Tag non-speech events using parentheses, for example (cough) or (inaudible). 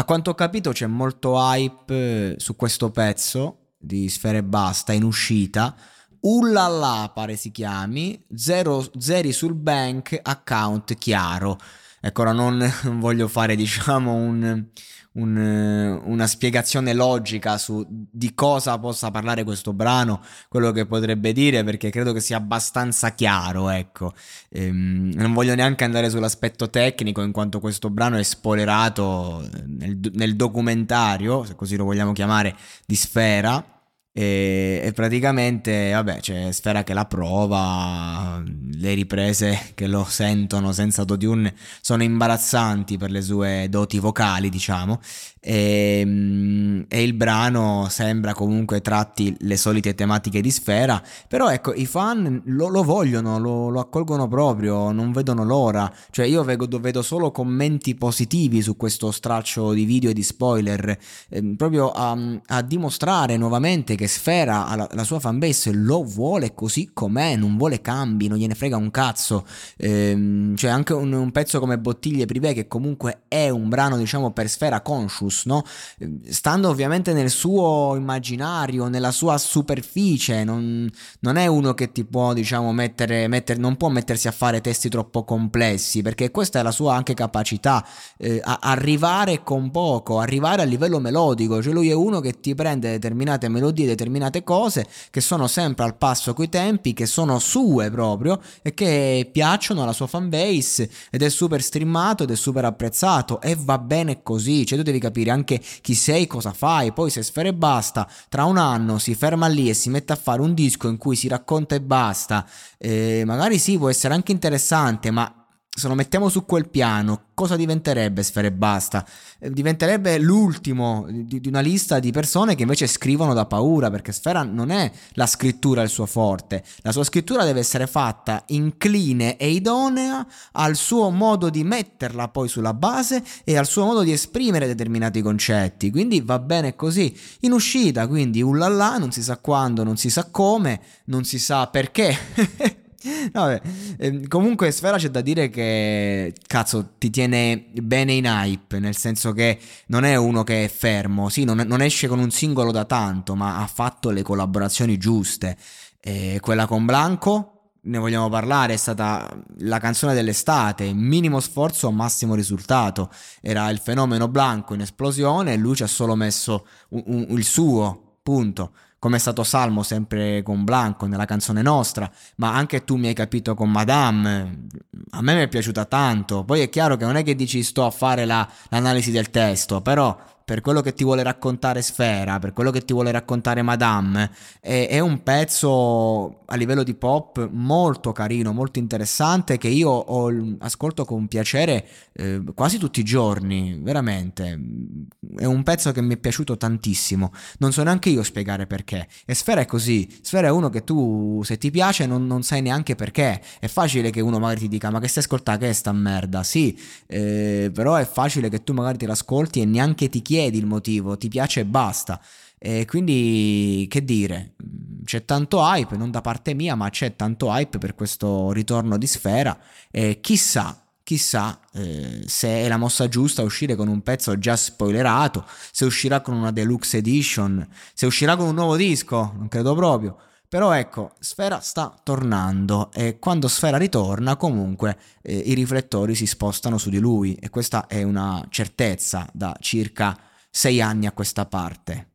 A quanto ho capito c'è molto hype su questo pezzo di Sfere Basta in uscita. Ullala pare si chiami, zero, zeri sul bank, account chiaro. Ecco, ora non (laughs) voglio fare diciamo un, un, una spiegazione logica su di cosa possa parlare questo brano, quello che potrebbe dire, perché credo che sia abbastanza chiaro, ecco. Ehm, non voglio neanche andare sull'aspetto tecnico, in quanto questo brano è spoilerato nel, nel documentario, se così lo vogliamo chiamare, di Sfera e, e, praticamente, vabbè, c'è Sfera che la prova, le riprese che lo sentono senza autotune sono imbarazzanti per le sue doti vocali, diciamo, e, ehm, e, il brano sembra comunque tratti le solite tematiche di Sfera, però ecco, i fan lo, lo vogliono, lo, lo, accolgono proprio, non vedono l'ora, cioè io vedo, vedo, solo commenti positivi su questo straccio di video e di spoiler, eh, proprio a, a dimostrare nuovamente che Sfera, la, la sua fanbase, lo vuole così com'è, non vuole cambi, non gliene frega un cazzo. Ehm, cioè anche un, un, pezzo come Bottiglie Privé, che comunque è un brano, diciamo, per Sfera conscious, no? Ehm, stando ovviamente nel suo immaginario, nella sua superficie, non, non è uno che ti può, diciamo, mettere, mettere, non può mettersi a fare testi troppo complessi, perché questa è la sua anche capacità, eh, arrivare con poco, arrivare a livello melodico, cioè lui è uno che ti prende determinate melodie determinate cose che sono sempre al passo coi tempi, che sono sue proprio e che piacciono alla sua fanbase ed è super streamato ed è super apprezzato e va bene così, cioè tu devi capire anche chi sei, cosa fai, poi se sfere e basta, tra un anno si ferma lì e si mette a fare un disco in cui si racconta e basta, eh, magari sì può essere anche interessante, ma se lo mettiamo su quel piano, cosa diventerebbe Sfera e Basta? Eh, diventerebbe l'ultimo di, di, una lista di persone che invece scrivono da paura, perché Sfera non è la scrittura il suo forte. La sua scrittura deve essere fatta incline e idonea al suo modo di metterla poi sulla base e al suo modo di esprimere determinati concetti. Quindi va bene così. In uscita, quindi ullala, non si sa quando, non si sa come, non si sa perché. (laughs) (laughs) Vabbè, eh, comunque Sfera c'è da dire che cazzo ti tiene bene in hype, nel senso che non è uno che è fermo, sì, non, non esce con un singolo da tanto, ma ha fatto le collaborazioni giuste. Eh, quella con Blanco, ne vogliamo parlare, è stata la canzone dell'estate, minimo sforzo, massimo risultato. Era il fenomeno Blanco in esplosione e lui ci ha solo messo un, un, il suo, punto come è stato Salmo sempre con Blanco nella canzone nostra, ma anche tu mi hai capito con Madame, a me mi è piaciuta tanto, poi è chiaro che non è che dici sto a fare la, l'analisi del testo, però per quello che ti vuole raccontare Sfera, per quello che ti vuole raccontare Madame, è, è, un pezzo a livello di pop molto carino, molto interessante che io ho, ascolto con piacere eh, quasi tutti i giorni, veramente. È un pezzo che mi è piaciuto tantissimo, non so neanche io spiegare perché. E Sfera è così, Sfera è uno che tu se ti piace non, non sai neanche perché. È facile che uno magari ti dica ma che stai ascoltando che è sta merda, sì, eh, però è facile che tu magari ti l'ascolti e neanche ti chiedi chiedi il motivo, ti piace e basta. E quindi, che dire, c'è tanto hype, non da parte mia, ma c'è tanto hype per questo ritorno di Sfera e chissà, chissà eh, se è la mossa giusta uscire con un pezzo già spoilerato, se uscirà con una deluxe edition, se uscirà con un nuovo disco, non credo proprio. Però ecco, Sfera sta tornando e quando Sfera ritorna comunque eh, i riflettori si spostano su di lui e questa è una certezza da circa sei anni a questa parte.